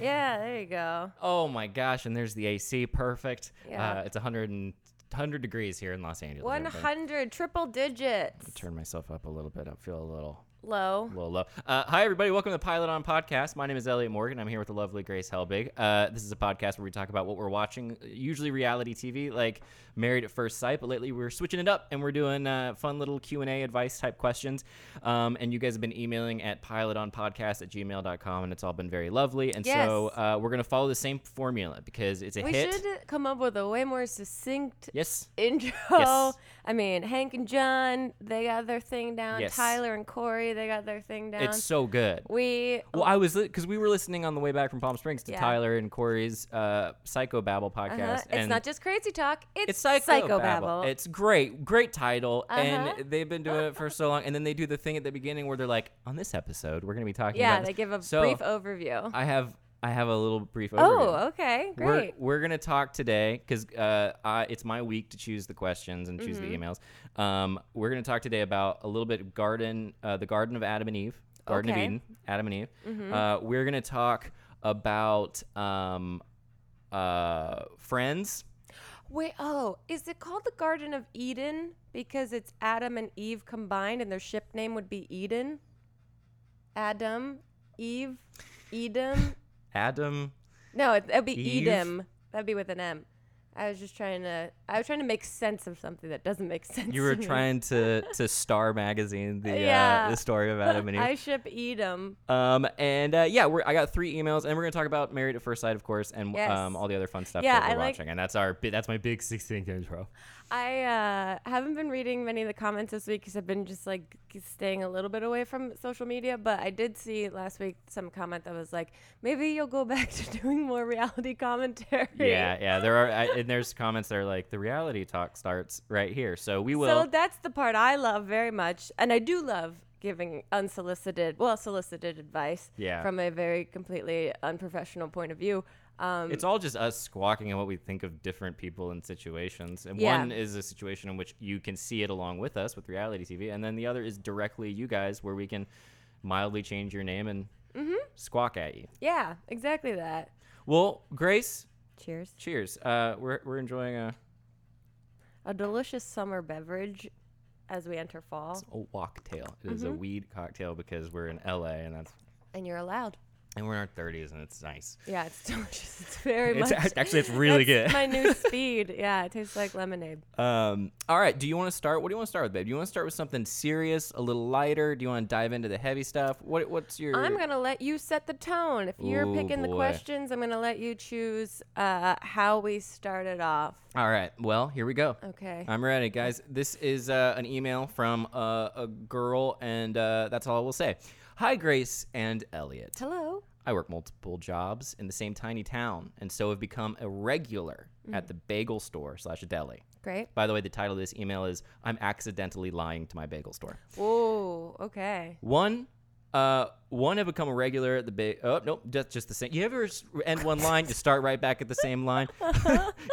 Yeah, there you go. Oh my gosh, and there's the AC. Perfect. Yeah. Uh, it's 100, and, 100 degrees here in Los Angeles. 100 triple digits. Turn myself up a little bit. I feel a little, Low. little low. Uh, hi, everybody. Welcome to the Pilot On Podcast. My name is Elliot Morgan. I'm here with the lovely Grace Helbig. Uh, this is a podcast where we talk about what we're watching, usually reality TV, like Married at First Sight. But lately, we're switching it up and we're doing uh, fun little Q and A advice type questions. Um, and you guys have been emailing at pilotonpodcast at gmail.com, and it's all been very lovely. And so Yes. uh, we're gonna follow the same formula because it's a We hit. We should come up with a way more succinct Yes. intro. Yes. I mean, Hank and John, they got their thing down. Yes. Tyler and Korey, they got their thing down. It's so good. we Well, I was because we were listening on the way back from Palm Springs to Yeah. Tyler and Korey's uh, Psycho Babble podcast. uh-huh. it's and not just crazy talk. It's, it's Psycho, Babble. It's great, great title, Uh-huh. and they've been doing it for so long. And then they do the thing at the beginning where they're like, "On this episode, we're going to be talking about yeah, they this." give a So, brief overview. I have I have a little brief overview. oh, okay, great. We're, we're gonna talk today because uh, I- it's my week to choose the questions and choose Mm-hmm. the emails. Um, we're gonna talk today about a little bit garden, uh, the Garden of Adam and Eve, Garden Okay. of Eden, Adam and Eve. Mm-hmm. Uh, we're gonna talk about um, uh, friends. Wait, oh, is it called the Garden of Eden because it's Adam and Eve combined and their ship name would be Eden? Adam, Eve, Edom? Adam. No, it, that'd be Eve? Edom. That'd be with an M. I was just trying to. I was trying to make sense of something that doesn't make sense. You were to trying to to Star magazine the uh, the story of Adam and Eve. I ship Edom. Um and uh, yeah, we're I got three emails, and we're gonna talk about Married at First Sight, of course, and Yes. um all the other fun stuff Yeah, that we're I like- watching, and that's our bi- that's my big sixteenth intro. I uh, haven't been reading many of the comments this week because I've been just like staying a little bit away from social media. But I did see last week some comment that was like, maybe you'll go back to doing more reality commentary. Yeah, yeah. There are, I, and there's comments that are like the reality talk starts right here, so we will. So that's the part I love very much, and I do love giving unsolicited, well, solicited advice Yeah. from a very completely unprofessional point of view. Um, it's all just us squawking at what we think of different people and situations. And Yeah. one is a situation in which you can see it along with us with reality TV, and then the other is directly you guys, where we can mildly change your name and Mm-hmm. squawk at you. yeah, exactly that. Well, Grace, Cheers. cheers. Uh, we're we're enjoying a, A delicious summer beverage as we enter fall, It's a walktail. It is a Mm-hmm. weed cocktail because we're in LA, and that's and you're allowed. And we're in our 30s, and it's nice. Yeah, it's delicious. It's very It's much. act- actually it's really good. my new speed. Yeah, it tastes like lemonade. Um, all right. Do you want to start? What do you want to start with, babe? Do you want to start with something serious, a little lighter? Do you want to dive into the heavy stuff? What What's your? I'm gonna let you set the tone. If you're Ooh, picking the questions, I'm gonna let you choose uh, how we started off. All right. Well, here we go. Okay. I'm ready, guys. This is uh, an email from uh, a girl, and uh, that's all I will say. Hi, Grace and Elliot. Hello. I work multiple jobs in the same tiny town, and so have become a regular at the bagel store slash deli. Great. By the way, the title of this email is "I'm accidentally lying to my bagel store." Oh, okay. One, uh, one have become a regular at the big. Oh nope, just just the same. You ever end one line, you start right back at the same line?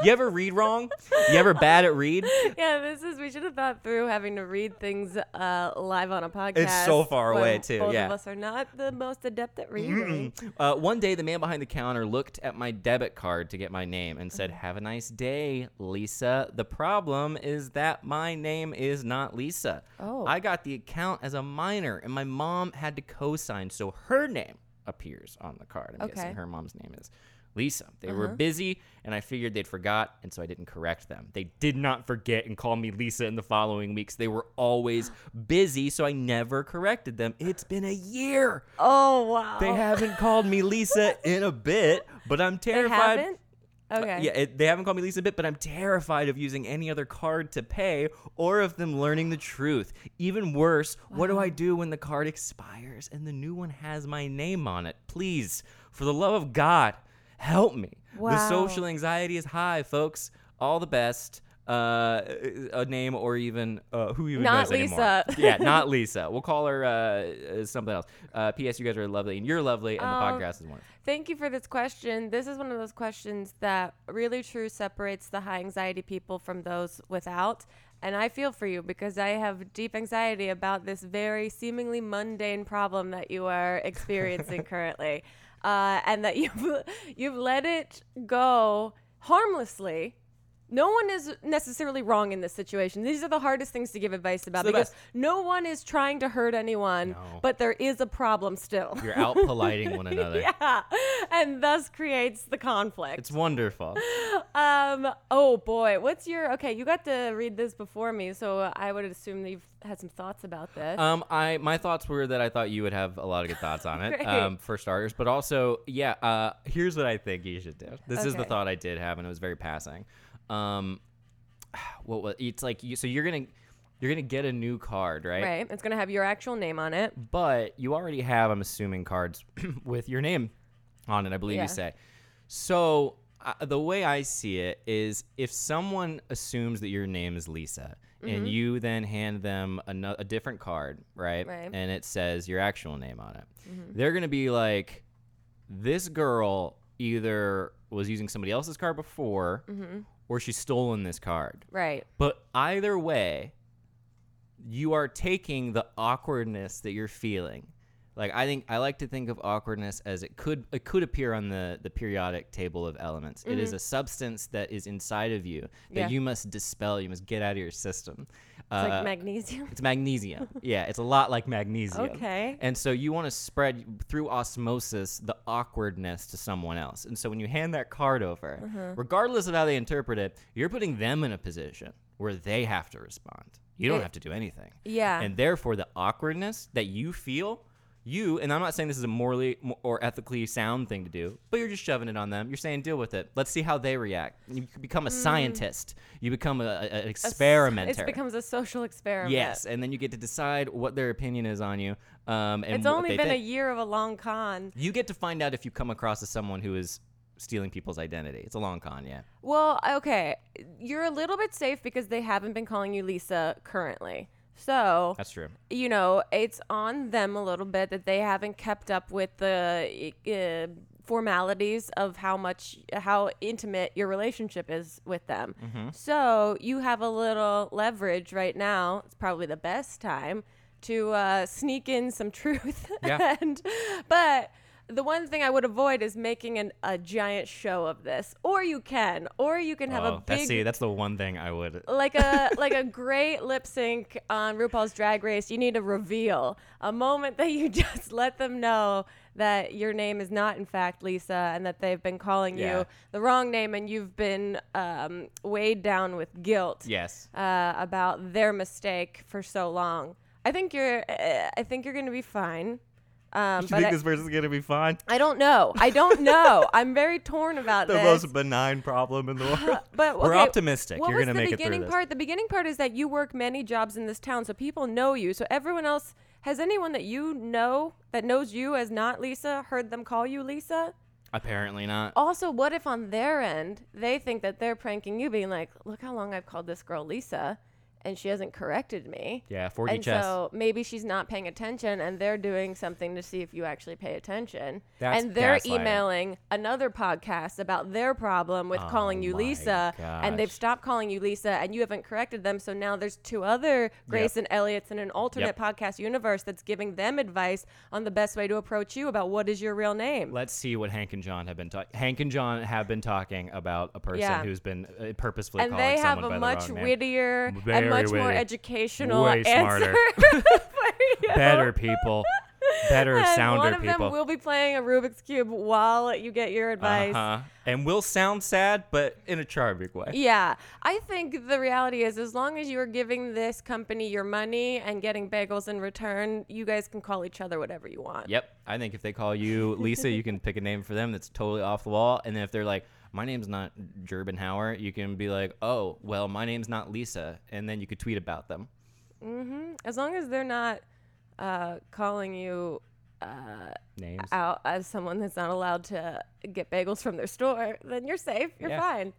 you ever read wrong? You ever bad at read? Yeah, this is. We should have thought through having to read things uh, live on a podcast. It's so far away, too, Both yeah. of us are not the most adept at reading. Uh, one day, the man behind the counter looked at my debit card to get my name and said, "Have a nice day, Lisa." The problem is that my name is not Lisa. Oh. I got the account as a minor, and my mom had to co-sign, so her name appears on the card. I'm Okay. Uh-huh. guessing her mom's name is Lisa. They were busy, and I figured they'd forgot, and so I didn't correct them. They did not forget and call me Lisa in the following weeks. They were always busy, so I never corrected them. It's been a year. Oh wow. They haven't called me Lisa in a bit, but I'm terrified. Okay. Yeah, it, they haven't called me Lisa a bit, but I'm terrified of using any other card to pay or of them learning the truth. Even worse, what do I do when the card expires and the new one has my name on it? Please, for the love of God, help me. Wow. The social anxiety is high, folks. All the best. Uh, a name or even uh, who even Not knows anymore. Lisa. yeah, not Lisa. We'll call her uh, uh, something else. Uh, P.S. You guys are lovely, and you're lovely, and the Um, podcast is wonderful. Thank you for this question. This is one of those questions that really true separates the high anxiety people from those without. And I feel for you because I have deep anxiety about this very seemingly mundane problem that you are experiencing currently. uh, and that you've you've let it go harmlessly. No one is necessarily wrong in this situation. These are the hardest things to give advice about the because best. no one is trying to hurt anyone, No. but there is a problem still. You're out politing one another. yeah, and thus creates the conflict. It's wonderful. Um. Oh boy, what's your okay? You got to read this before me, so I would assume that you've had some thoughts about this. Um, I my thoughts were that I thought you would have a lot of good thoughts on it. Great. um, for starters, but also, yeah. Uh, here's what I think you should do. This is the Okay. thought I did have, and it was very passing. Um, what was it's like? You, so you're gonna you're gonna get a new card, right? right. It's gonna have your actual name on it. But you already have, I'm assuming, cards with your name on it. I believe Yeah. you say. So uh, the way I see it is, if someone assumes that your name is Lisa, and you then hand them a, no- a different card, right? Right. And it says your actual name on it, they're gonna be like, "This girl either was using somebody else's card before, or she's stolen this card." Right. But either way, you are taking the awkwardness that you're feeling. Like I think I like to think of awkwardness as it could it could appear on the the periodic table of elements. It is a substance that is inside of you that Mm-hmm. Yeah. you must dispel. You must get out of your system. It's Uh, like magnesium. it's magnesium. yeah, it's a lot like magnesium. Okay. And so you want to spread through osmosis the awkwardness to someone else. And so when you hand that card over, Uh-huh. regardless of how they interpret it, you're putting them in a position where they have to respond. You don't It- have to do anything. Yeah. And therefore, the awkwardness that you feel, you, and I'm not saying this is a morally or ethically sound thing to do, but you're just shoving it on them. You're saying, deal with it. Let's see how they react. You become a scientist, you become a, a- an Mm. Experimenter. It becomes a social experiment. Yes, and then you get to decide what their opinion is on you. Um, and It's only been a year of a long con. You get to find out if you come across as someone who is stealing people's identity. It's a long con, yeah. Well, okay. You're a little bit safe because they haven't been calling you Lisa currently. So, That's true. you know, it's on them a little bit that they haven't kept up with the uh, formalities of how much, how intimate your relationship is with them. Mm-hmm. So, you have a little leverage right now. It's probably the best time to uh, sneak in some truth. Yeah. and, but the one thing I would avoid is making an, a giant show of this. Or you can, or you can have oh, a that's big see, that's the one thing I would. like a like a great lip sync on RuPaul's Drag Race, you need a reveal, a moment that you just let them know that your name is not in fact Lisa and that they've been calling Yeah. you the wrong name and you've been um, weighed down with guilt Yes. uh, about their mistake for so long. I think you're uh, I think you're going to be fine. Um, you but think I, this person's gonna be fine? I don't know. I don't know. I'm very torn about that. The this. most benign problem in the world. But We're optimistic. What You're was gonna the make it through beginning this. part? The beginning part is that you work many jobs in this town, so people know you. So everyone else has anyone that you know that knows you as not Lisa heard them call you Lisa. Apparently not. Also, what if on their end they think that they're pranking you, being like, "Look how long I've called this girl Lisa, and she hasn't corrected me." Yeah, 4D and chess. so maybe she's not paying attention, and they're doing something to see if you actually pay attention. That's and they're emailing another podcast about their problem with calling you Oh Lisa, and they've stopped calling you Lisa, and you haven't corrected them. So now there's two other Grace and Elliott's in an alternate Yep. podcast universe that's giving them advice on the best way to approach you about what is your real name. Let's see what Hank and John have been talking. Hank and John have been talking about a person Yeah. who's been uh, purposefully and calling they have a much the wrong name. wittier Much more educational Way answer smarter. Better people, better and sounder one of people. them will be playing a Rubik's cube while you get your advice. Uh-huh. And will sound sad, but in a charming way. Yeah, I think the reality is, as long as you are giving this company your money and getting bagels in return, you guys can call each other whatever you want. Yep. I think if they call you Lisa, you can pick a name for them that's totally off the wall. And then if they're like, my name's not Gerbenhauer, you can be like, oh, well, my name's not Lisa. And then you could tweet about them. Mm-hmm. As long as they're not uh, calling you uh, Names. out as someone that's not allowed to get bagels from their store, then you're safe. You're Yeah. fine.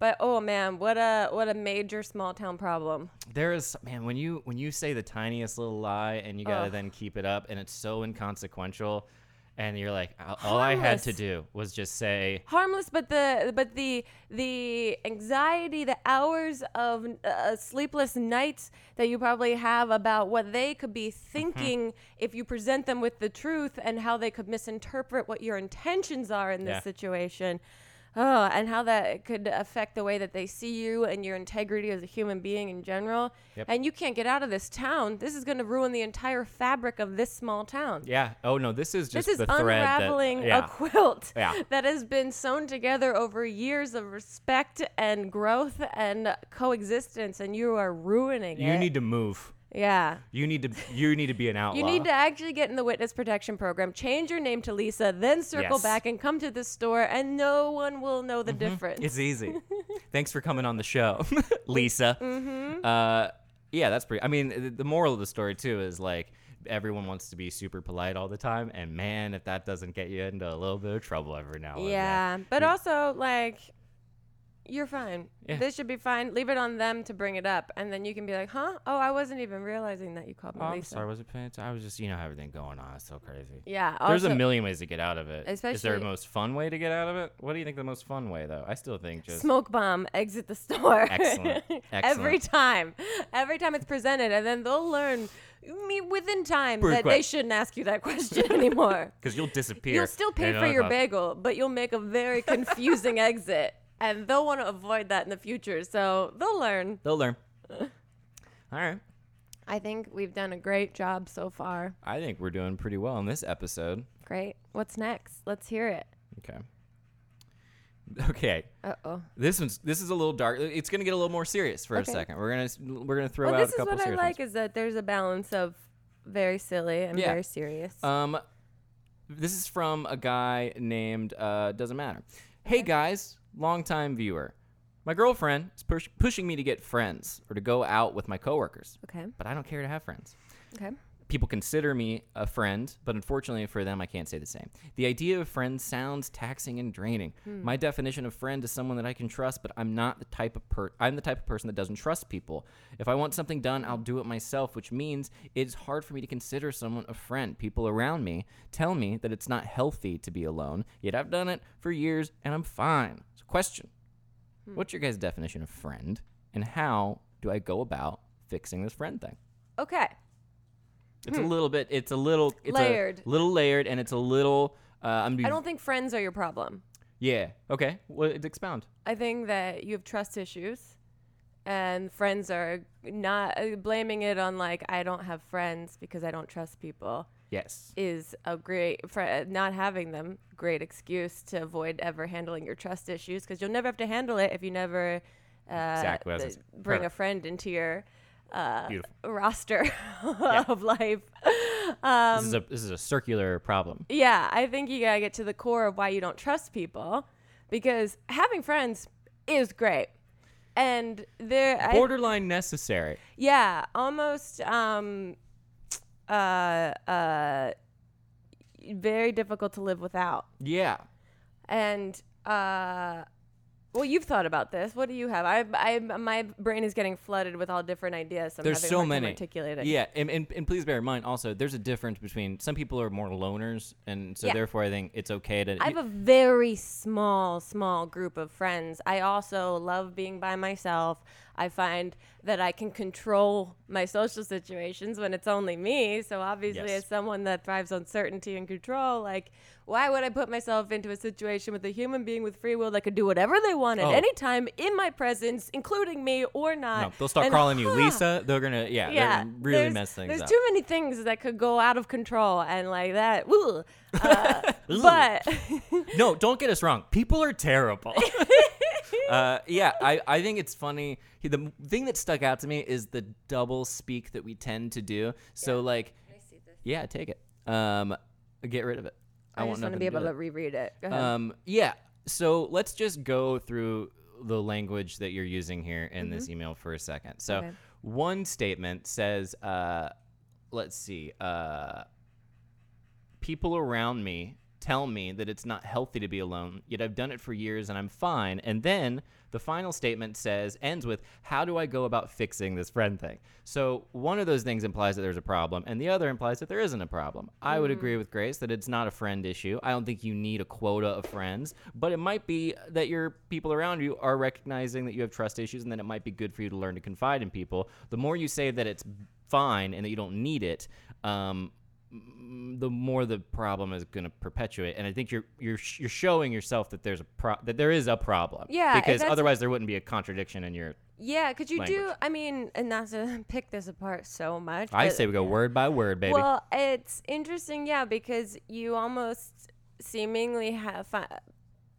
But oh man, what a what a major small town problem. There is man when you when you say the tiniest little lie and you gotta Ugh. then keep it up and it's so inconsequential. And you're like, all all I had to do was just say, harmless but the but the the anxiety the hours of uh, sleepless nights that you probably have about what they could be thinking if you present them with the truth and how they could misinterpret what your intentions are in this Yeah. situation oh and how that could affect the way that they see you and your integrity as a human being in general Yep. and you can't get out of this town this is going to ruin the entire fabric of this small town yeah, oh no, this is just this is the thread unraveling that, yeah, a quilt Yeah. that has been sewn together over years of respect and growth and coexistence, and you are ruining you it. need to move. Yeah. You need to, you need to be an outlaw. You need to actually get in the witness protection program, change your name to Lisa, then circle Yes. back and come to the store, and no one will know the difference. It's easy. Thanks for coming on the show, Lisa. Mm-hmm. Uh, yeah, that's pretty. I mean, the, moral of the story too is like everyone wants to be super polite all the time, and man, if that doesn't get you into a little bit of trouble every now and then. yeah, but You- also like. You're fine. Yeah. This should be fine. Leave it on them to bring it up, and then you can be like, "Huh? Oh, I wasn't even realizing that you called me Oh, I'm Lisa." sorry, was it attention? I was just, you know, how everything going on. It's so crazy. Yeah. There's a million ways to get out of it. Is there a Especially- most fun way to get out of it? What do you think the most fun way, though? I still think just smoke bomb exit the store Excellent. every Excellent. time every time it's presented and then they'll learn me within time Pretty that quick. they shouldn't ask you that question anymore because you'll disappear. you'll still pay and for your bagel but you'll make a very confusing exit and they'll want to avoid that in the future so they'll learn They'll learn. All right. i think we've done a great job so far I think we're doing pretty well in this episode. great what's next let's hear it Okay. Okay. uh-oh This one's this is a little dark. It's gonna get a little more serious for Okay. a second. We're gonna we're gonna throw well out this a is couple what i like ones. is that there's a balance of very silly and Yeah. very serious Um, this is from a guy named uh, doesn't matter. Hey guys, longtime viewer. My girlfriend is push- pushing me to get friends or to go out with my coworkers, okay but I don't care to have friends. okay People consider me a friend, but unfortunately for them, I can't say the same. The idea of friend sounds taxing and draining. Hmm. My definition of friend is someone that I can trust, but I'm not the type of per- I'm the type of person that doesn't trust people. If I want something done, I'll do it myself, which means it's hard for me to consider someone a friend. People around me tell me that it's not healthy to be alone, yet I've done it for years and I'm fine. So, question: hmm. What's your guys' definition of friend, and how do I go about fixing this friend thing? okay It's a little bit. It's a little it's Hmm. Layered. A little layered, and it's a little. Uh, I'm. I don't think friends are your problem. Yeah. Okay. Well, expound. I think that you have trust issues, and friends are not uh, blaming it on like I don't have friends because I don't trust people Yes. is a great fr- not having them great excuse to avoid ever handling your trust issues because you'll never have to handle it if you never uh, Exactly, th- bring a friend into your uh, Beautiful. roster of life. Um, this is a this is a circular problem. yeah, I think you gotta get to the core of why you don't trust people, because having friends is great, and they're Borderline necessary. yeah, almost, um, uh, uh, very difficult to live without, Yeah. and uh. Well, you've thought about this. What do you have? I, I, my brain is getting flooded with all different ideas. So There's so many. Articulating. Yeah, and, and and please bear in mind also there's a difference between some people are more loners, and so Yeah. therefore I think it's okay to. I have a very small, small group of friends. I also love being by myself. I find that I can control my social situations when it's only me. So obviously, Yes. as someone that thrives on certainty and control, like why would I put myself into a situation with a human being with free will that could do whatever they want at Oh. any time in my presence, including me or not? no, they'll start And, calling you huh, Lisa. They're gonna yeah, they're yeah, gonna really mess things up. there's up. too many things that could go out of control and like that. Woo. Uh, but no, don't get us wrong. People are terrible. uh, yeah, I, I think it's funny. He- The thing that stuck out to me is the double speak that we tend to do. So like, yeah, take it. Um, get rid of it. I, want just want to nothing be able do to with reread it. Go ahead. Um, yeah. So let's just go through the language that you're using here in this email for a second. So Okay. one statement says, uh, let's see, uh, people around me tell me that it's not healthy to be alone, yet I've done it for years and I'm fine. And then the final statement says, ends with, How do I go about fixing this friend thing? So one of those things implies that there's a problem, and the other implies that there isn't a problem. I would agree with Grace that it's not a friend issue. I don't think you need a quota of friends, but it might be that your people around you are recognizing that you have trust issues, and then it might be good for you to learn to confide in people. The more you say that it's fine and that you don't need it, um, the more the problem is going to perpetuate. And I think you're you're sh- you're showing yourself that there's a pro- that there is a problem. Yeah, because otherwise there wouldn't be a contradiction in your. Yeah, because you do. I mean, and not to pick this apart so much. I say we go word by word, baby. Well, it's interesting, yeah, because you almost seemingly have fi-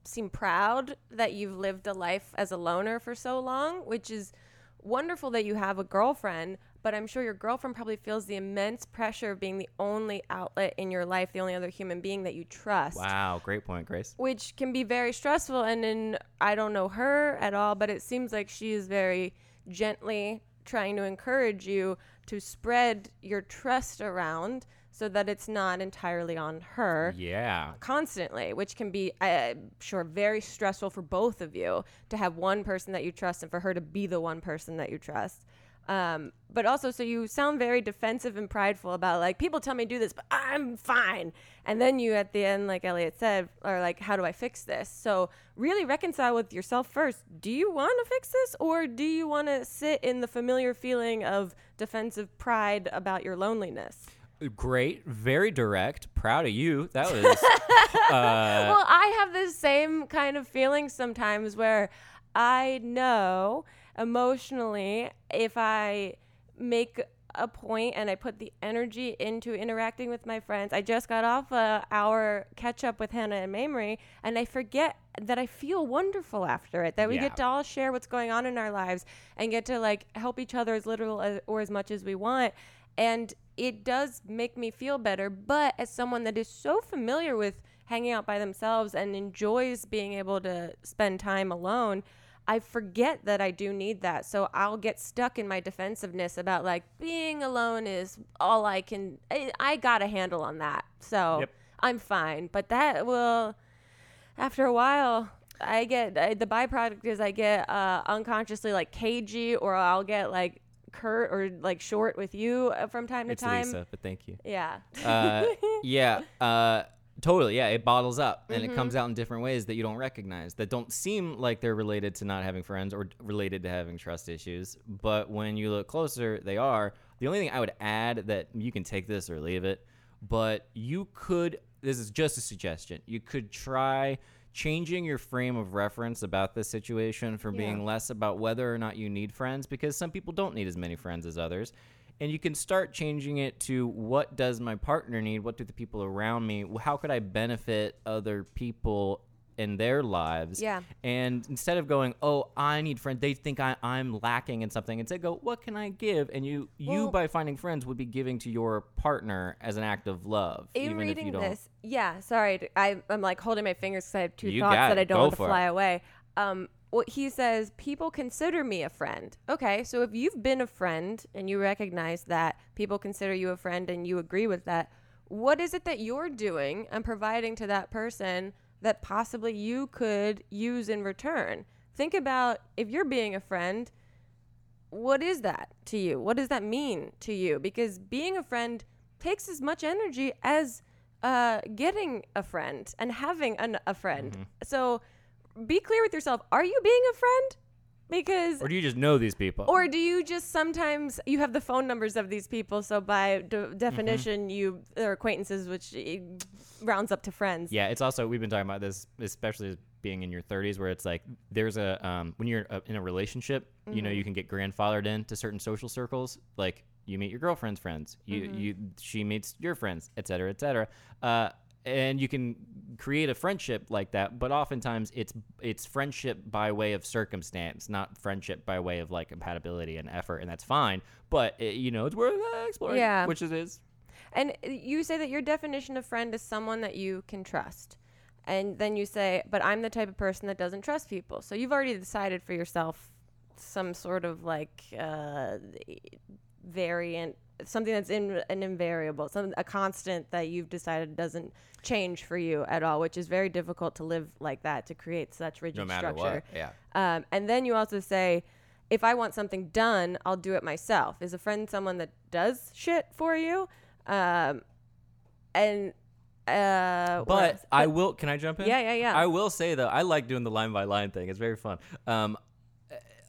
seem proud that you've lived a life as a loner for so long, which is wonderful that you have a girlfriend. But I'm sure your girlfriend probably feels the immense pressure of being the only outlet in your life, the only other human being that you trust wow, great point, Grace. which can be very stressful. And in I don't know her at all, but it seems like she is very gently trying to encourage you to spread your trust around so that it's not entirely on her Yeah. constantly, which can be, I'm sure, very stressful for both of you to have one person that you trust and for her to be the one person that you trust. Um, but also, so you sound very defensive and prideful about like people tell me to do this, but I'm fine. And then you at the end, like Elliot said, are like, how do I fix this? So really reconcile with yourself first. Do you want to fix this, or do you want to sit in the familiar feeling of defensive pride about your loneliness? Great, very direct. Proud of you. That was uh, well, I have the same kind of feeling sometimes where I know emotionally if I make a point and I put the energy into interacting with my friends. I just got off a hour catch up with Hannah and Mamrie, and I forget that I feel wonderful after it. That we Yeah. get to all share what's going on in our lives and get to like help each other as little as, or as much as we want. And it does make me feel better. But as someone that is so familiar with hanging out by themselves and enjoys being able to spend time alone, I forget that I do need that. So I'll get stuck in my defensiveness about like being alone is all I can. I, I got a handle on that. So Yep. I'm fine. But that will, after a while, I get I, the byproduct is I get uh, unconsciously like cagey or I'll get like curt or like short with you uh, from time to it's time. Lisa, but thank you. Yeah. Uh, yeah, uh, totally. Yeah, it bottles up and Mm-hmm. it comes out in different ways that you don't recognize, that don't seem like they're related to not having friends or related to having trust issues. But when you look closer, they are. The only thing I would add that you can take this or leave it, but you could, this is just a suggestion, you could try changing your frame of reference about this situation from being less about whether or not you need friends because some people don't need as many friends as others and you can start changing it to what does my partner need what do the people around me how could i benefit other people in their lives Yeah. and instead of going oh i need friends they think I, i'm lacking in something and instead go what can i give and you you Well- by finding friends would be giving to your partner as an act of love in even if reading you don't this, yeah, sorry, I'm like holding my fingers because I have two You thoughts that. I don't want to for it. fly away. Um, he says, people consider me a friend. Okay, so if you've been a friend and you recognize that people consider you a friend and you agree with that, what is it that you're doing and providing to that person that possibly you could use in return? Think about if you're being a friend, what is that to you? What does that mean to you? Because being a friend takes as much energy as uh, getting a friend and having an, a friend. Mm-hmm. So be clear with yourself. Are you being a friend? Because or do you just know these people or do you just sometimes you have the phone numbers of these people, so by de- definition Mm-hmm. you they're acquaintances, which eh, rounds up to friends. Yeah, it's also we've been talking about this, especially as being in your 30s, where it's like there's a um, when you're uh, in a relationship, you know, you can get grandfathered into certain social circles, like you meet your girlfriend's friends, you you she meets your friends, et cetera, et cetera. Uh, and you can create a friendship like that, but oftentimes it's it's friendship by way of circumstance, not friendship by way of like compatibility and effort, and that's fine. But it, you know, it's worth uh, exploring, Yeah. which it is. And you say that your definition of friend is someone that you can trust. And then you say, but I'm the type of person that doesn't trust people. So you've already decided for yourself some sort of like uh, variant, something that's in an invariable, some a constant that you've decided doesn't change for you at all, which is very difficult to live like that to create such rigid no matter structure. what. Yeah. Um, and then you also say, if I want something done, I'll do it myself. Is a friend someone that does shit for you? Um, and uh, But? I will. Can I jump in? Yeah, yeah, yeah. I will say though, I like doing the line by line thing. It's very fun. Um,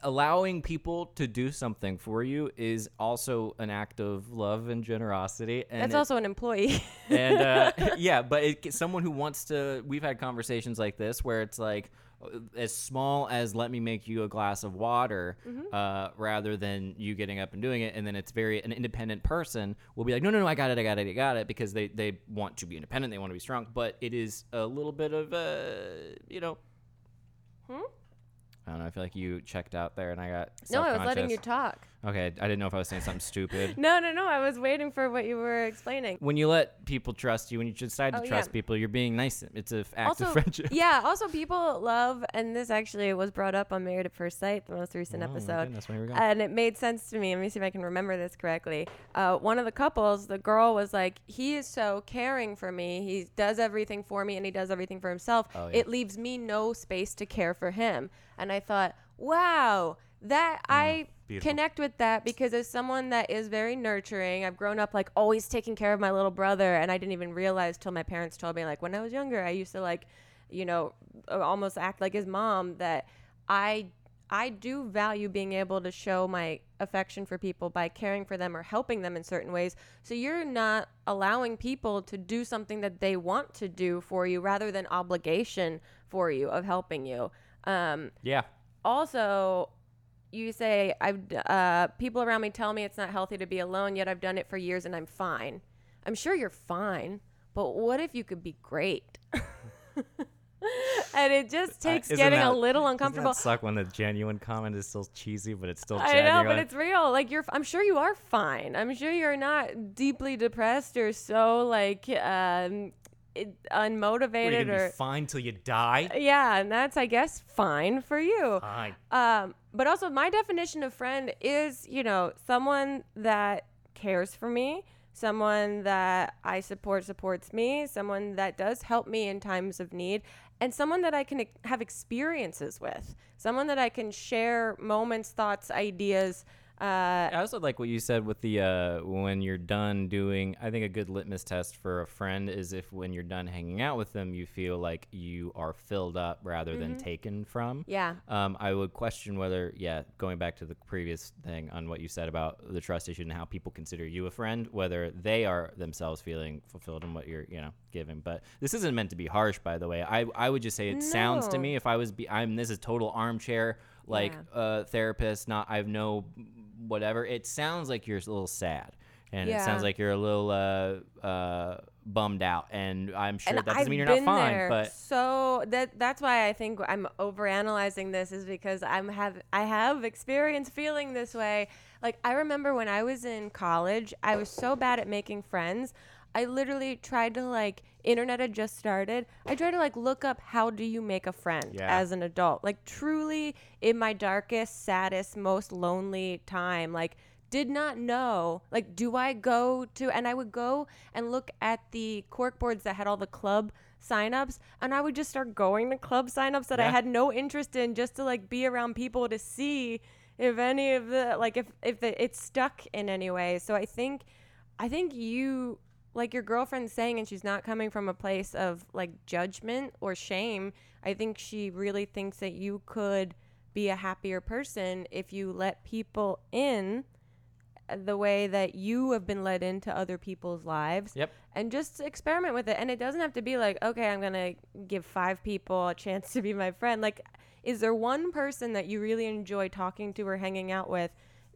allowing people to do something for you is also an act of love and generosity. And that's it- also an employee. and uh, yeah, but it, someone who wants to. We've had conversations like this where it's like uh, as small as let me make you a glass of water, uh, rather than you getting up and doing it, and then it's very an independent person will be like, no, no, no, I got it, I got it, I got it, because they they want to be independent, they want to be strong, but it is a little bit of a you know. Hmm? I don't know. I feel like you checked out there, and I got. no, I was letting you talk. Okay, I didn't know if I was saying something stupid. No, no, no. I was waiting for what you were explaining. when you let people trust you, when you decide to Oh, trust yeah. people, you're being nice. It's an act of friendship. yeah. Also, people love, and this actually was brought up on Married at First Sight, the most recent Oh, my episode. goodness, where we going? and it made sense to me. Let me see if I can remember this correctly. Uh, one of the couples, the girl was like, "He is so caring for me. He does everything for me, and he does everything for himself. Oh, yeah. It leaves me no space to care for him." And I thought, "Wow, that I." Beautiful. Connect with that because as someone that is very nurturing, I've grown up like always taking care of my little brother, and I didn't even realize till my parents told me like when I was younger, I used to like, you know, uh, almost act like his mom. That I I do value being able to show my affection for people by caring for them or helping them in certain ways. So you're not allowing people to do something that they want to do for you rather than obligation for you of helping you. Um, yeah. also, you say I've uh, people around me tell me it's not healthy to be alone, yet I've done it for years and I'm fine. I'm sure you're fine, but what if you could be great? and it just takes isn't getting a little uncomfortable. Doesn't that suck when the genuine comment is still cheesy, but it's still I genuine? know, but it's real. Like you're, I'm sure you are fine. I'm sure you're not deeply depressed or so like um, it, What, are unmotivated or be fine till you die? yeah, and that's I guess fine for you. Fine. Um, but also my definition of friend is, you know, someone that cares for me, someone that I support supports me, someone that does help me in times of need, and someone that I can have experiences with, someone that I can share moments, thoughts, ideas. Uh, I also like what you said with the uh, when you're done doing. I think a good litmus test for a friend is if when you're done hanging out with them, you feel like you are filled up rather than taken from. yeah. Um, I would question whether, yeah, going back to the previous thing on what you said about the trust issue and how people consider you a friend, whether they are themselves feeling fulfilled in what you're, you know, giving. But this isn't meant to be harsh, by the way. I, I would just say it sounds to me if I was, be, I'm this is total armchair like Yeah. uh, therapist. Not I have no whatever. It sounds like you're a little sad. And it sounds like you're a little uh, uh, bummed out, and I'm sure and that doesn't I've mean you're not fine. there. But so that that's why I think I'm overanalyzing this is because I'm have I have experience feeling this way. Like I remember when I was in college, I was so bad at making friends. I literally tried to like internet had just started. I tried to like look up how do you make a friend Yeah. as an adult. Like truly in my darkest, saddest, most lonely time, like did not know like do i go to and i would go and look at the cork boards that had all the club signups and i would just start going to club signups that i had no interest in just to like be around people to see if any of the like if if the, it's stuck in any way so i think i think you like your girlfriend's saying and she's not coming from a place of like judgment or shame i think she really thinks that you could be a happier person if you let people in the way that you have been let into other people's lives. Yep. and just experiment with it. And it doesn't have to be like okay i'm gonna give five people a chance to be my friend. Like is there one person that you really enjoy talking to or hanging out with?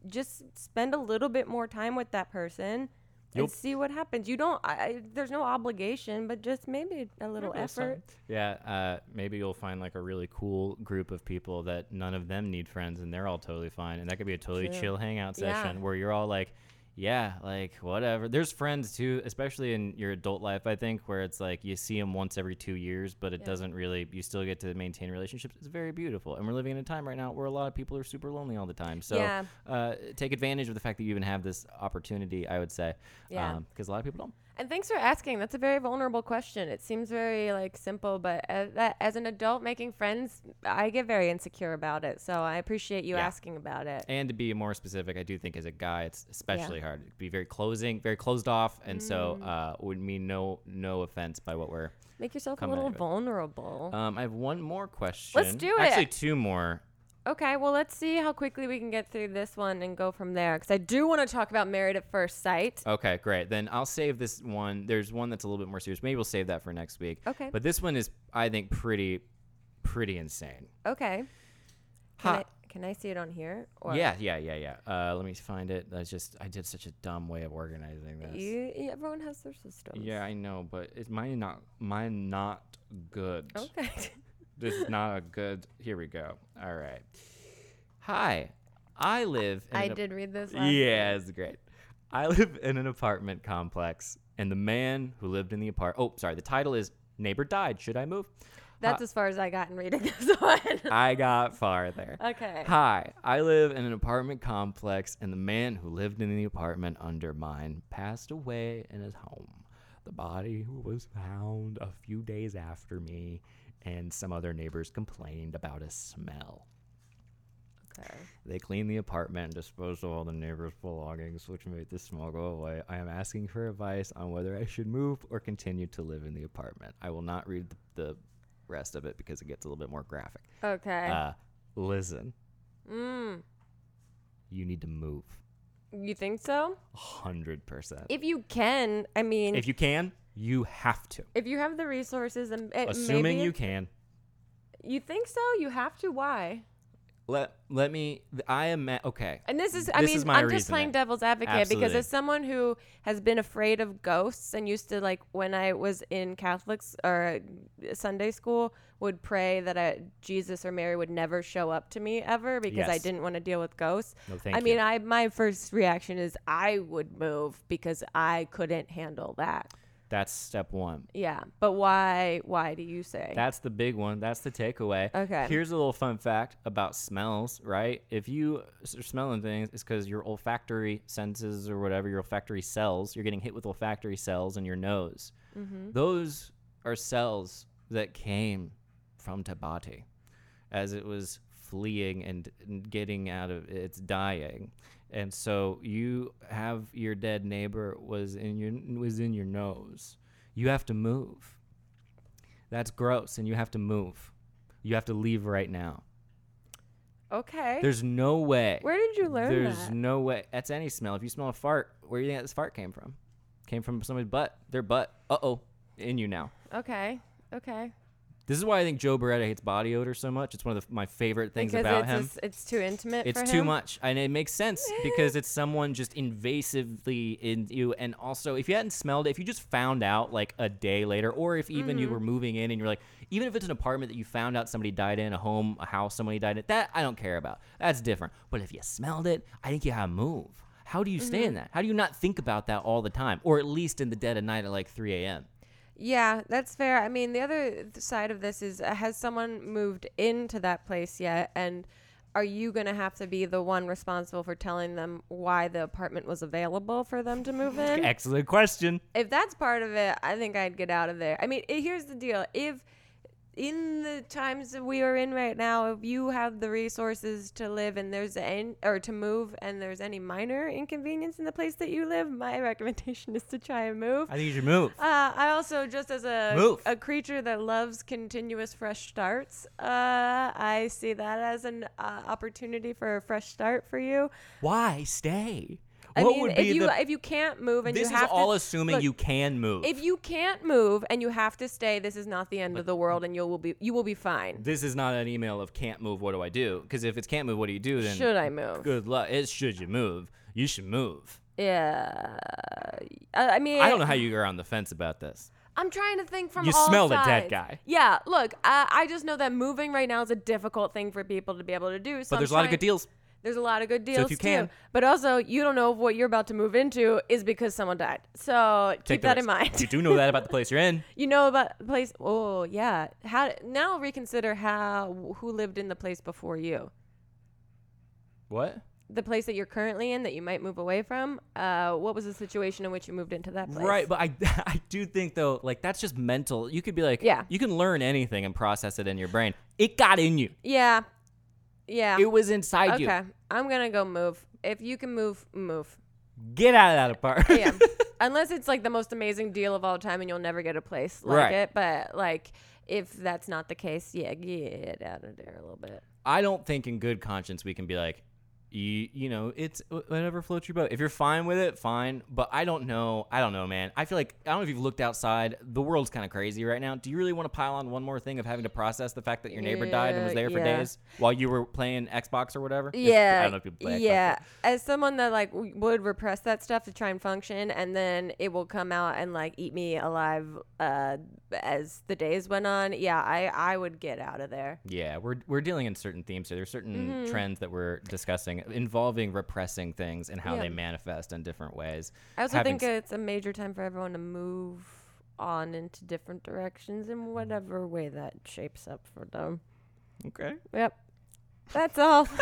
Just spend a little bit more time with that person You'll- and see what happens you don't I, I, there's no obligation but just maybe a little Maybe effort Yeah, uh, maybe you'll find like a really cool group of people that none of them need friends and they're all totally fine, and that could be a totally True. chill hangout Yeah. session where you're all like, yeah, like whatever. There's friends too, especially in your adult life, I think, where it's like you see them once every two years, but it Yeah. doesn't really, you still get to maintain relationships. It's very beautiful. And we're living in a time right now where a lot of people are super lonely all the time. So Yeah. uh, take advantage of the fact that you even have this opportunity, I would say. Yeah. Because a lot of people don't. And thanks for asking. That's a very vulnerable question. It seems very like simple, but as, that, as an adult making friends, I get very insecure about it. So I appreciate you Yeah. asking about it. And to be more specific, I do think as a guy, it's especially hard. It'd be very closing, very closed off, and so Mm. uh, would mean no no offense by what we're. Make yourself a little vulnerable. Um, I have one more question. Let's do it. Actually, two more. Okay, well, let's see how quickly we can get through this one and go from there. Because I do want to talk about Married at First Sight. Okay, great. Then I'll save this one. There's one that's a little bit more serious. Maybe we'll save that for next week. Okay. But this one is, I think, pretty, pretty insane. Okay. Can, I, can I see it on here? Or yeah, yeah, yeah, yeah. Uh, let me find it. That's just I did such a dumb way of organizing this. You, everyone has their systems. Yeah, I know, but it's mine not mine not good. Okay. This is not a good. Here we go. All right. Hi, I live. In I an did read this Yeah, it's great. I live in an apartment complex, and the man who lived in the apart. Oh, sorry. The title is "Neighbor Died. Should I move?" That's as far as I got in reading this one. I got farther. okay. Hi, I live in an apartment complex, and the man who lived in the apartment under mine passed away in his home. The body was found a few days after me, and some other neighbors complained about a smell. Okay. They cleaned the apartment and disposed of all the neighbors' belongings, which made the smell go away. I am asking for advice on whether I should move or continue to live in the apartment. I will not read the, the rest of it because it gets a little bit more graphic. Okay. Uh, listen, mm. you need to move. You think so? hundred percent. If you can, I mean, If you can, you have to. if you have the resources and and Assuming maybe you can. you think so, you have to. Why? Let let me. I am at, okay. And this is, I This mean, is my I'm just playing devil's advocate because as someone who has been afraid of ghosts and used to like when I was in Catholics or uh, Sunday school would pray that I, Jesus or Mary would never show up to me ever because I didn't want to deal with ghosts. No, thank I you. mean, I my first reaction is I would move because I couldn't handle that. That's step one. Yeah, but why? Why do you say? That's the big one. That's the takeaway. Okay. Here's a little fun fact about smells, right? If you are smelling things, it's because your olfactory senses or whatever, your olfactory cells, you're getting hit with olfactory cells in your nose. Mm-hmm. Those are cells that came from Tabati as it was fleeing and, and getting out of it's dying. And so you have your dead neighbor was in your was in your nose. You have to move. That's gross and you have to move. You have to leave right now. okay. There's no way. Where did you learn that? There's that? no way. That's any smell. If you smell a fart, where do you think this fart came from? Came from somebody's butt. Their butt. Uh oh. In you now. okay. Okay. This is why I think Joe Beretta hates body odor so much. It's one of the, my favorite things because about it's him. just- it's too intimate. It's too much, and it makes sense because it's someone just invasively in you. And also, if you hadn't smelled it, if you just found out like a day later, or if even you Mm-hmm. were moving in and you're like, even if it's an apartment that you found out somebody died in, a home, a house, somebody died in, that I don't care about. That's different. But if you smelled it, I think you have to move. How do you stay Mm-hmm. in that? How do you not think about that all the time, or at least in the dead of night at like 3 a.m.? Yeah, that's fair. I mean, the other side of this is uh, has someone moved into that place yet? And are you going to have to be the one responsible for telling them why the apartment was available for them to move in? Excellent question. if that's part of it, I think I'd get out of there. I mean, here's the deal. If in the times that we are in right now, if you have the resources to live and there's any or to move and there's any minor inconvenience in the place that you live, my recommendation is to try and move. I think you should move. Uh, I also, just as a Move. a creature that loves continuous fresh starts, uh, I see that as an uh, opportunity for a fresh start for you. Why stay? I what mean, would if be you the? if you can't move and this you is have all to, assuming look, you can move. If you can't move and you have to stay, this is not the end of the world, and you will be you will be fine. this is not an email of can't move. What do I do? Because if it's can't move, what do you do? Then Should I move? good luck. It's should you move? You should move. Yeah. I I mean, I don't know how you are on the fence about this. I'm trying to think from You all smelled a dead guy. Yeah. Look, I, I just know that moving right now is a difficult thing for people to be able to do. So But I'm there's a lot of good deals. There's a lot of good if deals you too. can- But also, you don't know if what you're about to move into is because someone died. So Take keep that in mind. You do know that about the place you're in. You know about the place. Oh yeah. How now reconsider how who lived in the place before you. What? The place that you're currently in that you might move away from. Uh, what was the situation in which you moved into that place? Right, but I I do think though, like that's just mental. You could be like, Yeah. you can learn anything and process it in your brain. It got in you. Yeah. Yeah. It was inside you. okay. I'm gonna go move. If you can move, move. Get out of that apartment. Yeah. Unless it's like the most amazing deal of all time and you'll never get a place like Right. it. But like if that's not the case, yeah, get out of there a little bit. I don't think in good conscience we can be like, you, you know, it's whatever floats your boat. If you're fine with it, fine. But I don't know. I don't know, man. I feel like I don't know if you've looked outside. The world's kind of crazy right now. Do you really want to pile on one more thing of having to process the fact that your neighbor died and was Yeah, there for yeah. days while you were playing Xbox or whatever? Yeah, I don't know if people play yeah. but- As someone that like would repress that stuff to try and function, and then it will come out and like eat me alive uh, as the days went on. Yeah, I I would get out of there. Yeah, we're we're dealing in certain themes here. There's certain Mm-hmm. trends that we're discussing involving repressing things and how Yeah. they manifest in different ways. I also Having think s- it's a major time for everyone to move on into different directions in whatever way that shapes up for them. Okay. Yep. That's all.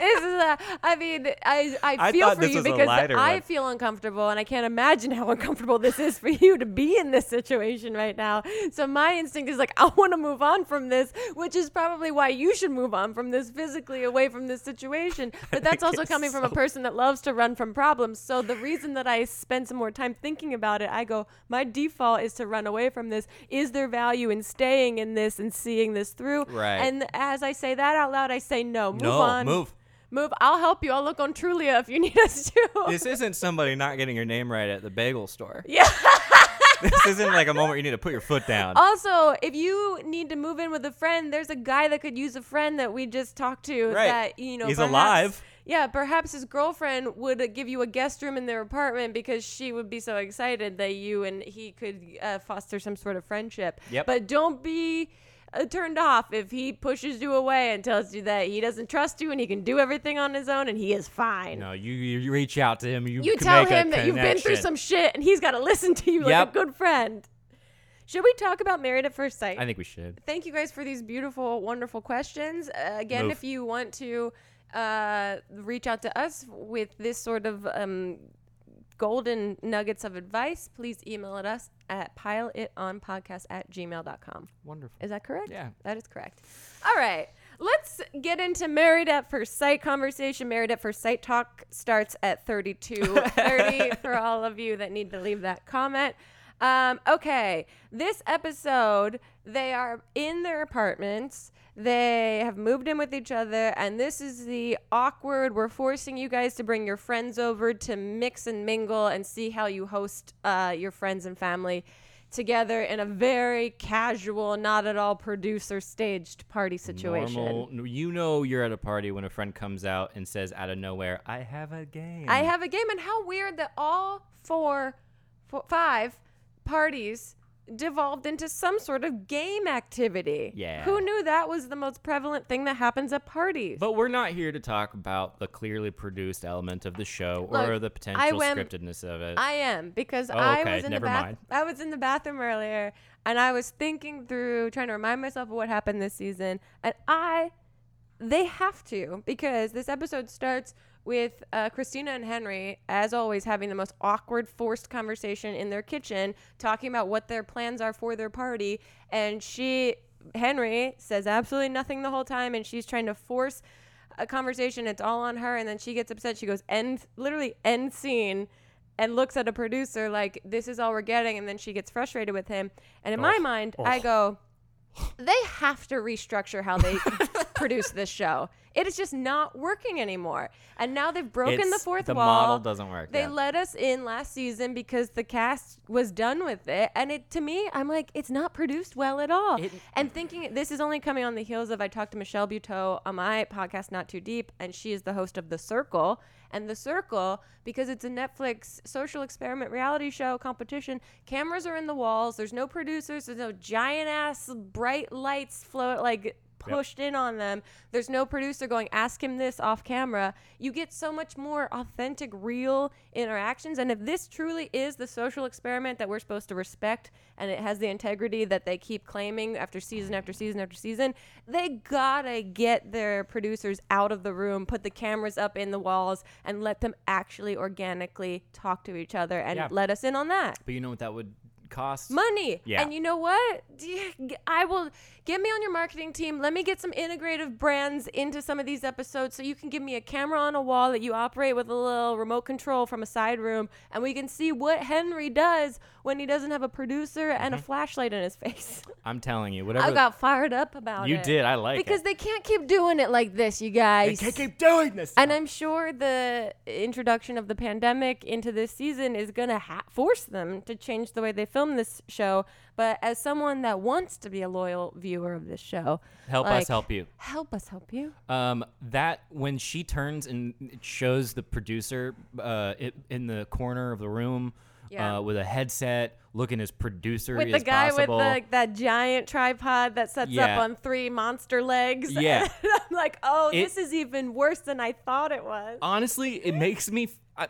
This is a- I mean, I, I I feel for you because I one. feel uncomfortable and I can't imagine how uncomfortable this is for you to be in this situation right now. So my instinct is like, I want to move on from this, which is probably why you should move on from this physically away from this situation. But that's also coming from a person that loves to run from problems. So the reason that I spend some more time thinking about it, I go, my default is to run away from this. Is there value in staying in this and seeing this through? Right. And as I say that out loud, I say no. Move no, on. move. Move. I'll help you. I'll look on Trulia if you need us to. This isn't somebody not getting your name right at the bagel store. yeah. this isn't like a moment you need to put your foot down. Also, if you need to move in with a friend, there's a guy that could use a friend that we just talked to. Right. That you know He's perhaps- alive. Yeah, perhaps his girlfriend would give you a guest room in their apartment because she would be so excited that you and he could uh, foster some sort of friendship. Yep. But don't be turned off if he pushes you away and tells you that he doesn't trust you and he can do everything on his own and he is fine. no, you you reach out to him. You, You can tell him that you've been through some shit and he's got to listen to you like a good friend. Should we talk about Married at First Sight? I think we should. Thank you guys for these beautiful, wonderful questions. Uh, again, Move. if you want to uh, reach out to us with this sort of um, golden nuggets of advice, please email at us at pileitonpodcast at gmail.com. Wonderful. Is that correct? Yeah. That is correct. All right. Let's get into Married at First Sight conversation. Married at First Sight talk starts at 32:30 for all of you that need to leave that comment. Um, okay, this episode, they are in their apartments. They have moved in with each other, and this is the awkward. We're forcing you guys to bring your friends over to mix and mingle and see how you host uh, your friends and family together in a very casual, not at all producer staged party situation. Normal, you know you're at a party when a friend comes out and says out of nowhere, "I have a game." I have a game, and how weird that all four, four five parties devolved into some sort of game activity. Yeah. Who knew that was the most prevalent thing that happens at parties? But we're not here to talk about the clearly produced element of the show or Look, the I potential scriptedness of it. I am because Oh, I was in never the bath- mind. I was in the bathroom earlier and I was thinking through trying to remind myself of what happened this season and I they have to because this episode starts with uh, Christina and Henry, as always, having the most awkward, forced conversation in their kitchen, talking about what their plans are for their party. And she, Henry, says absolutely nothing the whole time, and she's trying to force a conversation. It's all on her, and then she gets upset. She goes end, literally end scene, and looks at a producer like this is all we're getting, and then she gets frustrated with him. And in my Oh, mind, I oh. go, they have to restructure how they produce this show. It is just not working anymore. And now they've broken the It's- fourth the wall. model doesn't work, They yeah. let us in last season because the cast was done with it. And it to me, I'm like, it's not produced well at all. It- and thinking this is only coming on the heels of I talked to Michelle Buteau on my podcast, Not Too Deep, and she is the host of The Circle. And The Circle, because it's a Netflix social experiment reality show competition, cameras are in the walls. There's no producers. There's no giant ass bright lights float like pushed in on them. There's no producer going, ask him this off camera. You get so much more authentic, real interactions. And if this truly is the social experiment that we're supposed to respect and it has the integrity that they keep claiming after season after season after season, they gotta get their producers out of the room, put the cameras up in the walls, and let them actually organically talk to each other and Yeah. let us in on that But you know what that would cost? money. Yeah. And you know what? I will get me on your marketing team. Let me get some integrative brands into some of these episodes so you can give me a camera on a wall that you operate with a little remote control from a side room and we can see what Henry does when he doesn't have a producer and Mm-hmm. a flashlight in his face. I'm telling you, whatever. I got fired up about you it. You did. I like because it. they can't keep doing it like this, you guys. They can't keep doing this. And I'm sure the introduction of the pandemic into this season is going to ha- force them to change the way they film this show. But as someone that wants to be a loyal viewer of this show, help like, us help you. Help us help you. Um, that when she turns and it shows the producer uh, it, in the corner of the room Yeah. uh, with a headset, looking as producer With the guy possible. with the, like, that giant tripod that sets Yeah. up on three monster legs. Yeah. I'm like, oh, It- this is even worse than I thought it was. Honestly, it makes me. I,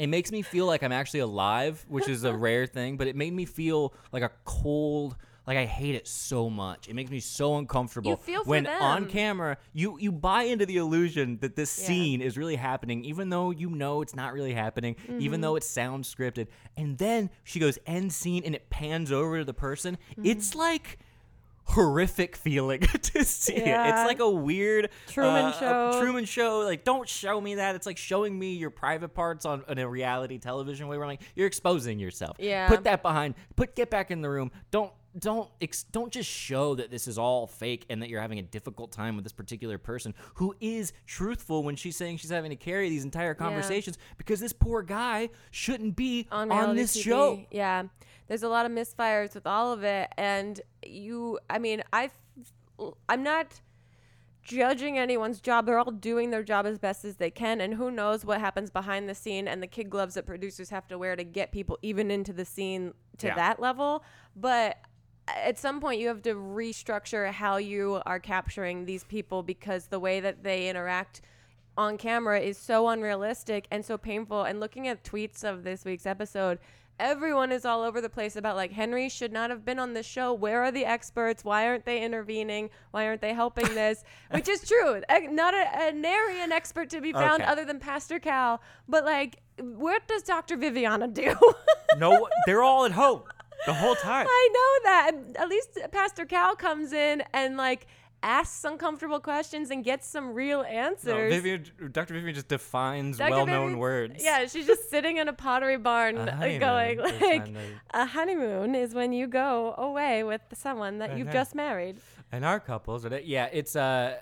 it makes me feel like I'm actually alive, which is a rare thing. But it made me feel like a cold. Like I hate it so much. It makes me so uncomfortable. You feel for when on camera, you you buy into the illusion that this Yeah. scene is really happening, even though you know it's not really happening, Mm-hmm. even though it sounds scripted. And then she goes end scene, and it pans over to the person. Mm-hmm. It's like horrific feeling to see it. It's like a weird Truman uh, Show. A Truman Show. Like, don't show me that. It's like showing me your private parts on in a reality television way. Where I'm like, you're exposing yourself. Yeah. Put that behind. Put get back in the room. Don't don't ex- don't just show that this is all fake and that you're having a difficult time with this particular person who is truthful when she's saying she's having to carry these entire conversations because this poor guy shouldn't be on, on, this TV. show. Yeah, there's a lot of misfires with all of it, and you. I mean, I, I'm not judging anyone's job. They're all doing their job as best as they can, and who knows what happens behind the scene and the kid gloves that producers have to wear to get people even into the scene to Yeah. that level. But at some point you have to restructure how you are capturing these people because the way that they interact on camera is so unrealistic and so painful and looking at tweets of this week's episode everyone is all over the place about like henry should not have been on this show. Where are the experts? Why aren't they intervening? Why aren't they helping this? Which is true. Not a, a nary an expert to be found Okay. other than pastor cal. But like what does dr viviana do? No, they're all at home the whole time. I know that. At least Pastor Cal comes in and like asks uncomfortable questions and gets some real No, answers. Vivian, Dr. Vivian just defines Dr. well-known Vivian's- words. Yeah, she's just sitting in a pottery barn A uh, going like a honeymoon is when you go away with someone that you've Uh-huh. just married. and our couples are yeah it's uh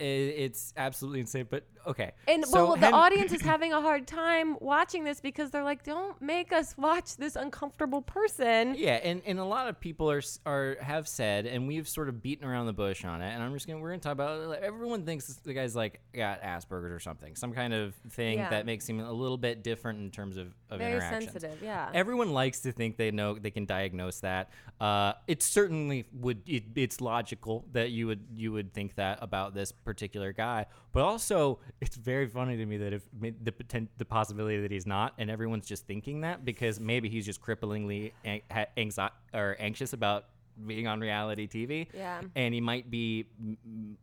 it's absolutely insane but okay And So well, the Hen- audience is having a hard time watching this because they're like, "Don't make us watch this uncomfortable person." yeah and, and a lot of people are are have said and we've sort of beaten around the bush on it and i'm just gonna we're gonna talk about it. Like, everyone thinks the guy's like got asperger's or something some kind of thing Yeah. that makes him a little bit different in terms of, of Very sensitive, yeah. everyone likes to think they know they can diagnose that uh, it certainly would it, it's logical that you would you would think that about this particular guy but also it's very funny to me that if the poten- the possibility that he's not and everyone's just thinking that because maybe he's just cripplingly an- anxi- or anxious about being on reality TV Yeah. and he might be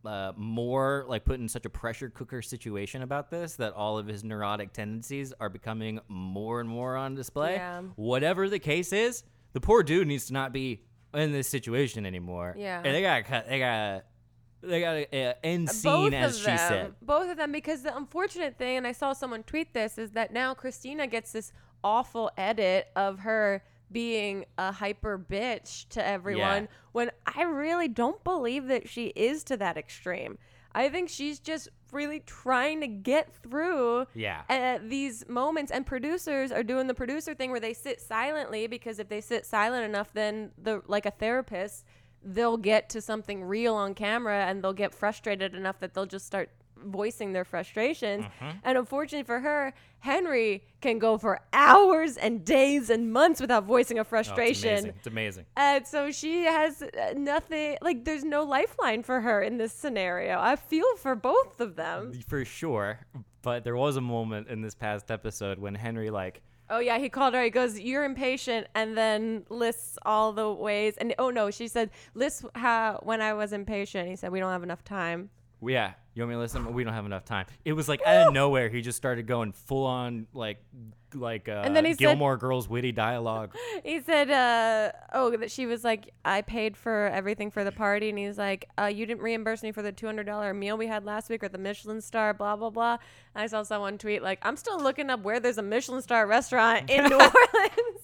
uh, more like put in such a pressure cooker situation about this that all of his neurotic tendencies are becoming more and more on display. Yeah. Whatever the case is, the poor dude needs to not be in this situation anymore. Yeah. and they got to cut. They got they got an end both scene as of she them, said. Both of them, because the unfortunate thing, and I saw someone tweet this, is that now Christina gets this awful edit of her being a hyper bitch to everyone Yeah. when I really don't believe that she is to that extreme. I think she's just really trying to get through Yeah. uh, these moments and producers are doing the producer thing where they sit silently because if they sit silent enough then the like a therapist they'll get to something real on camera and they'll get frustrated enough that they'll just start voicing their frustrations. Mm-hmm. And unfortunately for her, Henry can go for hours and days and months without voicing a Oh, it's frustration. amazing. It's amazing. And so she has uh, nothing, like, there's no lifeline for her in this scenario. I feel for both of them. For sure. But there was a moment in this past episode when Henry like Oh, yeah, he called her. He goes, You're impatient, and then lists all the ways. And oh, no, she said, "List how when I was impatient. He said, We don't have enough time. Yeah, you want me to listen? We don't have enough time. It was like out of nowhere, he just started going full on like, like uh, And then he said- Gilmore Girls witty dialogue. He said, uh, oh, that she was like, I paid for everything for the party. And he's like, uh, you didn't reimburse me for the $200 meal we had last week or the Michelin star, blah, blah, blah. And I saw someone tweet, like, I'm still looking up where there's a Michelin star restaurant in New Orleans.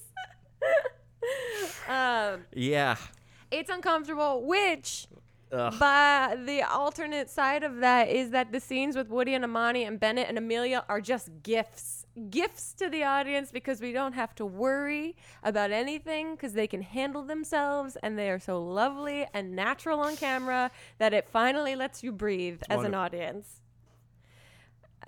um, Yeah. it's uncomfortable, which. Ugh. But the alternate side of that is that the scenes with Woody and Amani and Bennett and Amelia are just gifts. Gifts to the audience because we don't have to worry about anything because they can handle themselves and they are so lovely and natural on camera that it finally lets you breathe as an audience.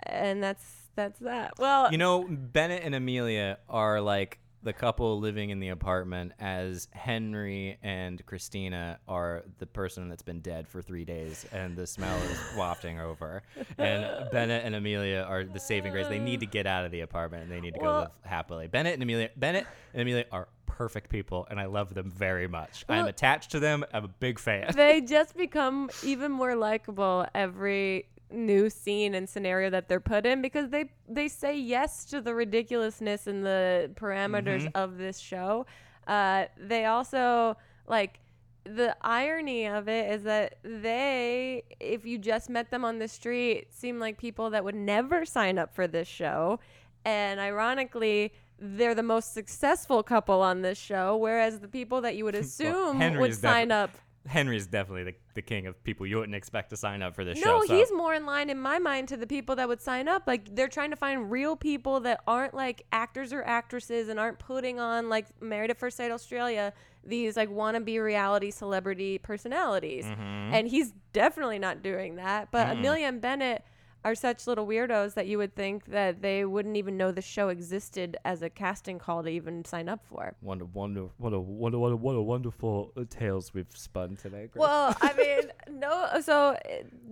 And that's that's that. Well, You know, Bennett and Amelia are like the couple living in the apartment, as Henry and Christina are the person that's been dead for three days and the smell is wafting over. And Bennett and Amelia are the saving grace. They need to get out of the apartment and they need to go Well- live happily. Bennett and Amelia, Bennett and Amelia are perfect people, and I love them very much. I'm attached to them. I'm a big fan. they just become even more likable every new scene and scenario that they're put in because they they say yes to the ridiculousness and the parameters of this show. Uh, they also like the irony of it is that they, if you just met them on the street, seem like people that would never sign up for this show. And ironically, they're the most successful couple on this show, whereas the people that you would assume Henry would sign defi- up Henry's definitely the, the king of people you wouldn't expect to sign up for this No, show. so- he's more in line in my mind to the people that would sign up. Like they're trying to find real people that aren't like actors or actresses and aren't putting on like Married at First Sight Australia these like wannabe reality celebrity personalities. Mm-hmm. And he's definitely not doing that. But Amelia and Bennett are such little weirdos that you would think that they wouldn't even know the show existed as a casting call to even sign up for. Wonder, wonder, what a, what a, what a, what a wonderful uh, tales we've spun today. Grace. Well, I mean, no. So, uh,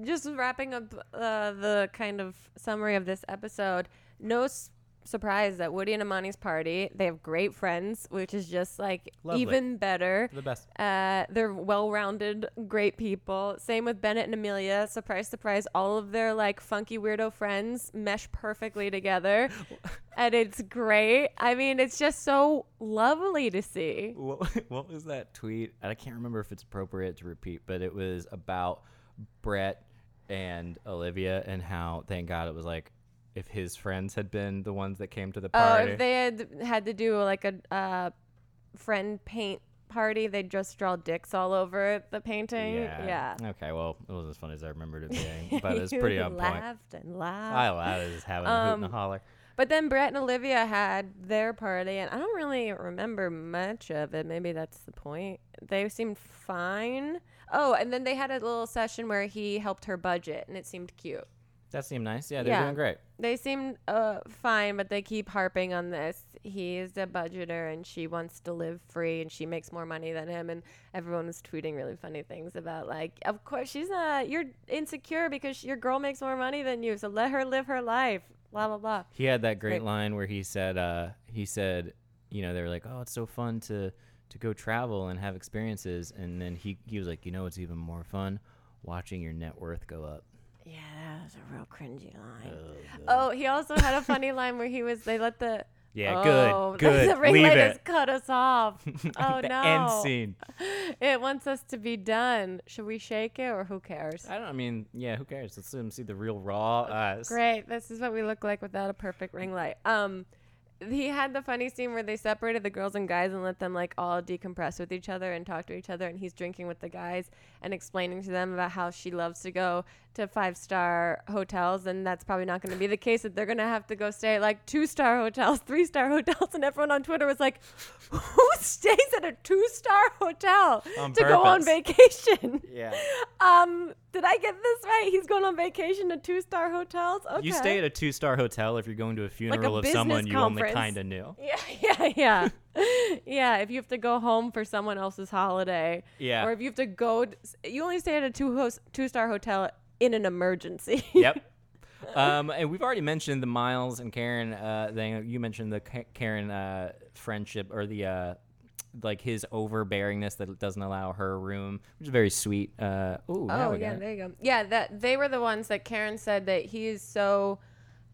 just wrapping up uh, the kind of summary of this episode. No s- surprise that Woody and Amani's party. They have great friends, which is just like Lovely. even better. the best. Uh, they're well-rounded, great people. Same with Bennett and Amelia. Surprise, surprise! All of their like funky weirdo friends mesh perfectly together, and it's great. I mean, it's just so lovely to see. What, what was that tweet? And I can't remember if it's appropriate to repeat, but it was about Brett and Olivia and how, thank God, it was like if his friends had been the ones that came to the party. Oh, if they had had to do like a uh, friend paint party, they'd just draw dicks all over the painting. Yeah. Okay, well, it wasn't as funny as I remembered it being, but it was pretty on point. laughed and laughed. I laughed. I was having a hoot and a Um, holler. But then Brett and Olivia had their party, and I don't really remember much of it. Maybe that's the point. They seemed fine. Oh, and then they had a little session where he helped her budget, and it seemed cute. That seemed nice. Yeah, they're yeah. doing great. They seem uh, fine, but they keep harping on this. He is a budgeter and she wants to live free and she makes more money than him. And everyone was tweeting really funny things about, like, of course, she's not, you're insecure because your girl makes more money than you. So let her live her life. Blah, blah, blah. He had that great Right. line where he said, uh, he said, you know, they were like, oh, it's so fun to to go travel and have experiences, and then he he was like, you know, it's even more fun watching your net worth go up. Yeah, that was a real cringy line. Oh, he also had a funny line where he was, they let the, Yeah, oh, good, good. The ring Leave light it. cut us off. Oh, the no. end scene. It wants us to be done. Should we shake it or who cares? I don't. I mean, yeah. Who cares? Let's let him see the real raw us. Great. This is what we look like without a perfect ring light. Um, he had the funny scene where they separated the girls and guys and let them like all decompress with each other and talk to each other. And he's drinking with the guys and explaining to them about how she loves to go to five star hotels. And that's probably not going to be the case. That they're going to have to go stay at like two star hotels, three star hotels. And everyone on Twitter was like, "Who stays at a two star hotel On to go on vacation?" Yeah. Um, Did I get this right? He's going on vacation to two star hotels. Okay. You stay at a two star hotel if you're going to a funeral of someone you only kind of knew. Yeah, yeah, yeah. yeah, if you have to go home for someone else's holiday. Yeah. Or if you have to go, you only stay at a two host, two star hotel in an emergency. yep. Um, and we've already mentioned the Miles and Karen uh, thing. You mentioned the Ka- Karen uh, friendship or the uh, like his overbearingness that doesn't allow her room, which is very sweet. Uh, ooh, Oh yeah, there you go. Yeah, that they were the ones that Karen said that he is so.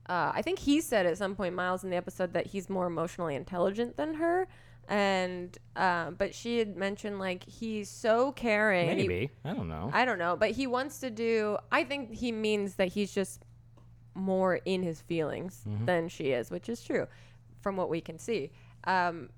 Uh, I think he said at some point, Miles, in the episode, that he's more emotionally intelligent than her, and uh, but she had mentioned like he's so caring. he- maybe I don't know. I don't know, but he wants to do. I think he means that he's just more in his feelings Mm-hmm. than she is, which is true, from what we can see. Um,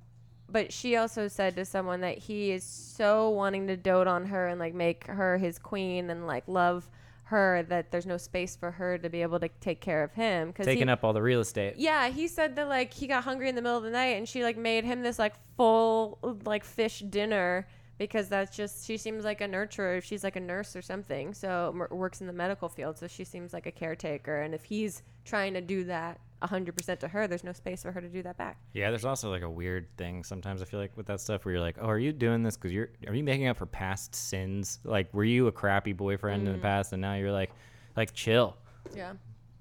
but she also said to someone that he is so wanting to dote on her and like make her his queen and like love her that there's no space for her to be able to take care of him because Taking up all the real estate. yeah, he said that like he got hungry in the middle of the night and she like made him this like full like fish dinner because that's just she seems like a nurturer. She's like a nurse or something. So m- works in the medical field. So she seems like a caretaker. And if he's trying to do that 100% to her, there's no space for her to do that back. Yeah, there's also like a weird thing sometimes I feel like with that stuff where you're like, oh, are you doing this because you're are you making up for past sins? Like, were you a crappy boyfriend Mm. in the past and now you're like, like chill. Yeah.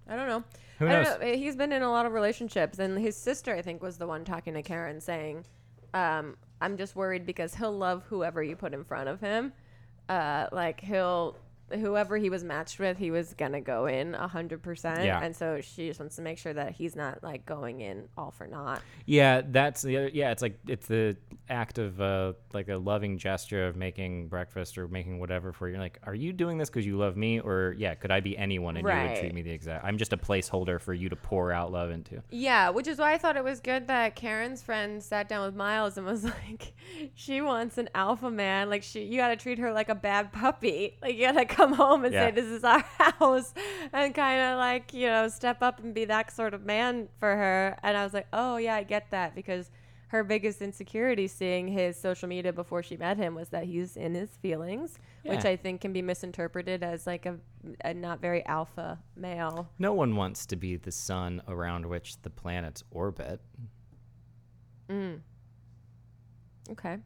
I don't know. Who I don't knows? know. He's been in a lot of relationships, and his sister, I think, was the one talking to Karen saying, um, "I'm just worried because he'll love whoever you put in front of him. Uh, like he'll." Whoever he was matched with, he was gonna go in a hundred percent, Yeah. and so she just wants to make sure that he's not like going in all for naught. Yeah, that's the other. Yeah, it's like it's the act of uh, like a loving gesture of making breakfast or making whatever for you. You're like, are you doing this because you love me, or yeah, could I be anyone and you would treat me the exact? I'm just a placeholder for you to pour out love into. Yeah, which is why I thought it was good that Karen's friend sat down with Miles and was like, she wants an alpha man. Like she, you got to treat her like a bad puppy. Like you got to come home and Yeah. say, "This is our house," and kind of like you know step up and be that sort of man for her. And I was like, oh yeah, I get that because her biggest insecurity seeing his social media before she met him was that he's in his feelings, which I think can be misinterpreted as like a, a not very alpha male. No one wants to be the sun around which the planets orbit. Mm. Okay.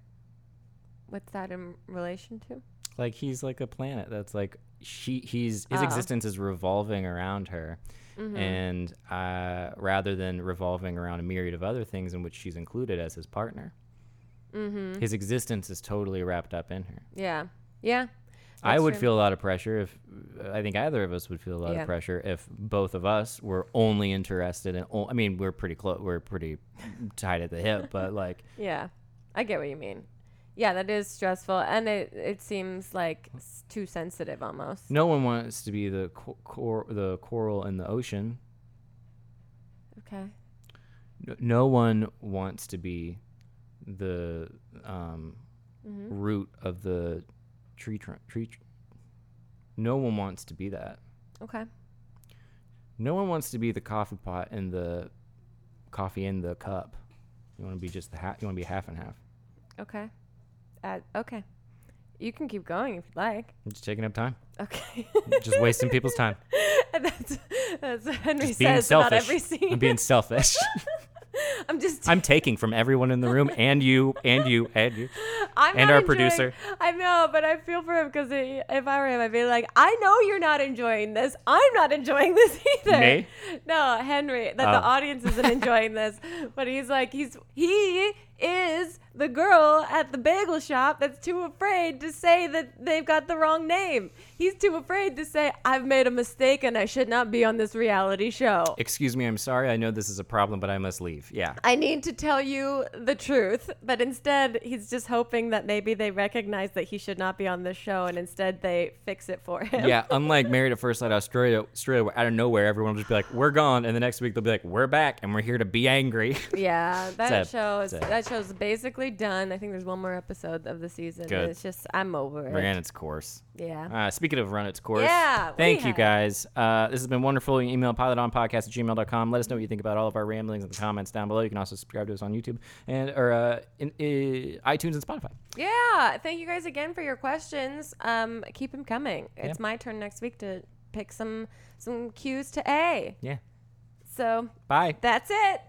What's that in relation to? Like he's like a planet that's like she he's his Oh. existence is revolving around her. And uh, rather than revolving around a myriad of other things in which she's included as his partner, Mm-hmm. his existence is totally wrapped up in her. Yeah. Yeah. I would true. feel a lot of pressure if I think either of us would feel a lot Yeah. of pressure if both of us were only interested in. o- I mean, we're pretty close. We're pretty tied at the hip, but like, Yeah. I get what you mean. Yeah, that is stressful, and it it seems like s- too sensitive almost. no one wants to be the co- cor- the coral in the ocean. Okay. No, no one wants to be the um, Mm-hmm. root of the tree trunk. Tree. Tr- no one wants to be that. Okay. No one wants to be the coffee pot and the coffee in the cup. You want to be just the half. You want to be half and half. Okay. Okay. You can keep going if you'd like. I'm just taking up time. Okay. Just wasting people's time. And that's that's what Henry Just being says about selfish. every scene. I'm being selfish. I'm just. I'm taking from everyone in the room and you and you and you. I'm and our enjoying- producer. I know, but I feel for him because if I were him, I'd be like, I know you're not enjoying this. I'm not enjoying this either. Me? No, Henry. That Oh. the audience isn't enjoying this, but he's like, he's he is the girl at the bagel shop that's too afraid to say that they've got the wrong name. He's too afraid to say I've made a mistake and I should not be on this reality show. Excuse me, I'm sorry. I know this is a problem, but I must leave. Yeah. I need to tell you the truth, but instead he's just hoping that maybe they recognize that he should not be on this show, and instead they fix it for him. Yeah, unlike Married at First Sight Australia, Australia, where out of nowhere, everyone will just be like, "We're gone," and the next week they'll be like, "We're back, and we're here to be angry." yeah. That Sad. show is Sad. that show's basically basically done. I think there's one more episode of the season. Good. It's just I'm over it. Ran its course. Yeah. Uh, speaking of run its course, Yeah, thank you have? guys. Uh, this has been wonderful. You can email pileitonpodcast at gmail.com. Let us know what you think about all of our ramblings in the comments down below. You can also subscribe to us on YouTube and or uh, in, uh, iTunes and Spotify. Yeah. Thank you guys again for your questions. Um, keep them coming. It's Yeah. my turn next week to pick some some cues to A. Yeah. So Bye. that's it.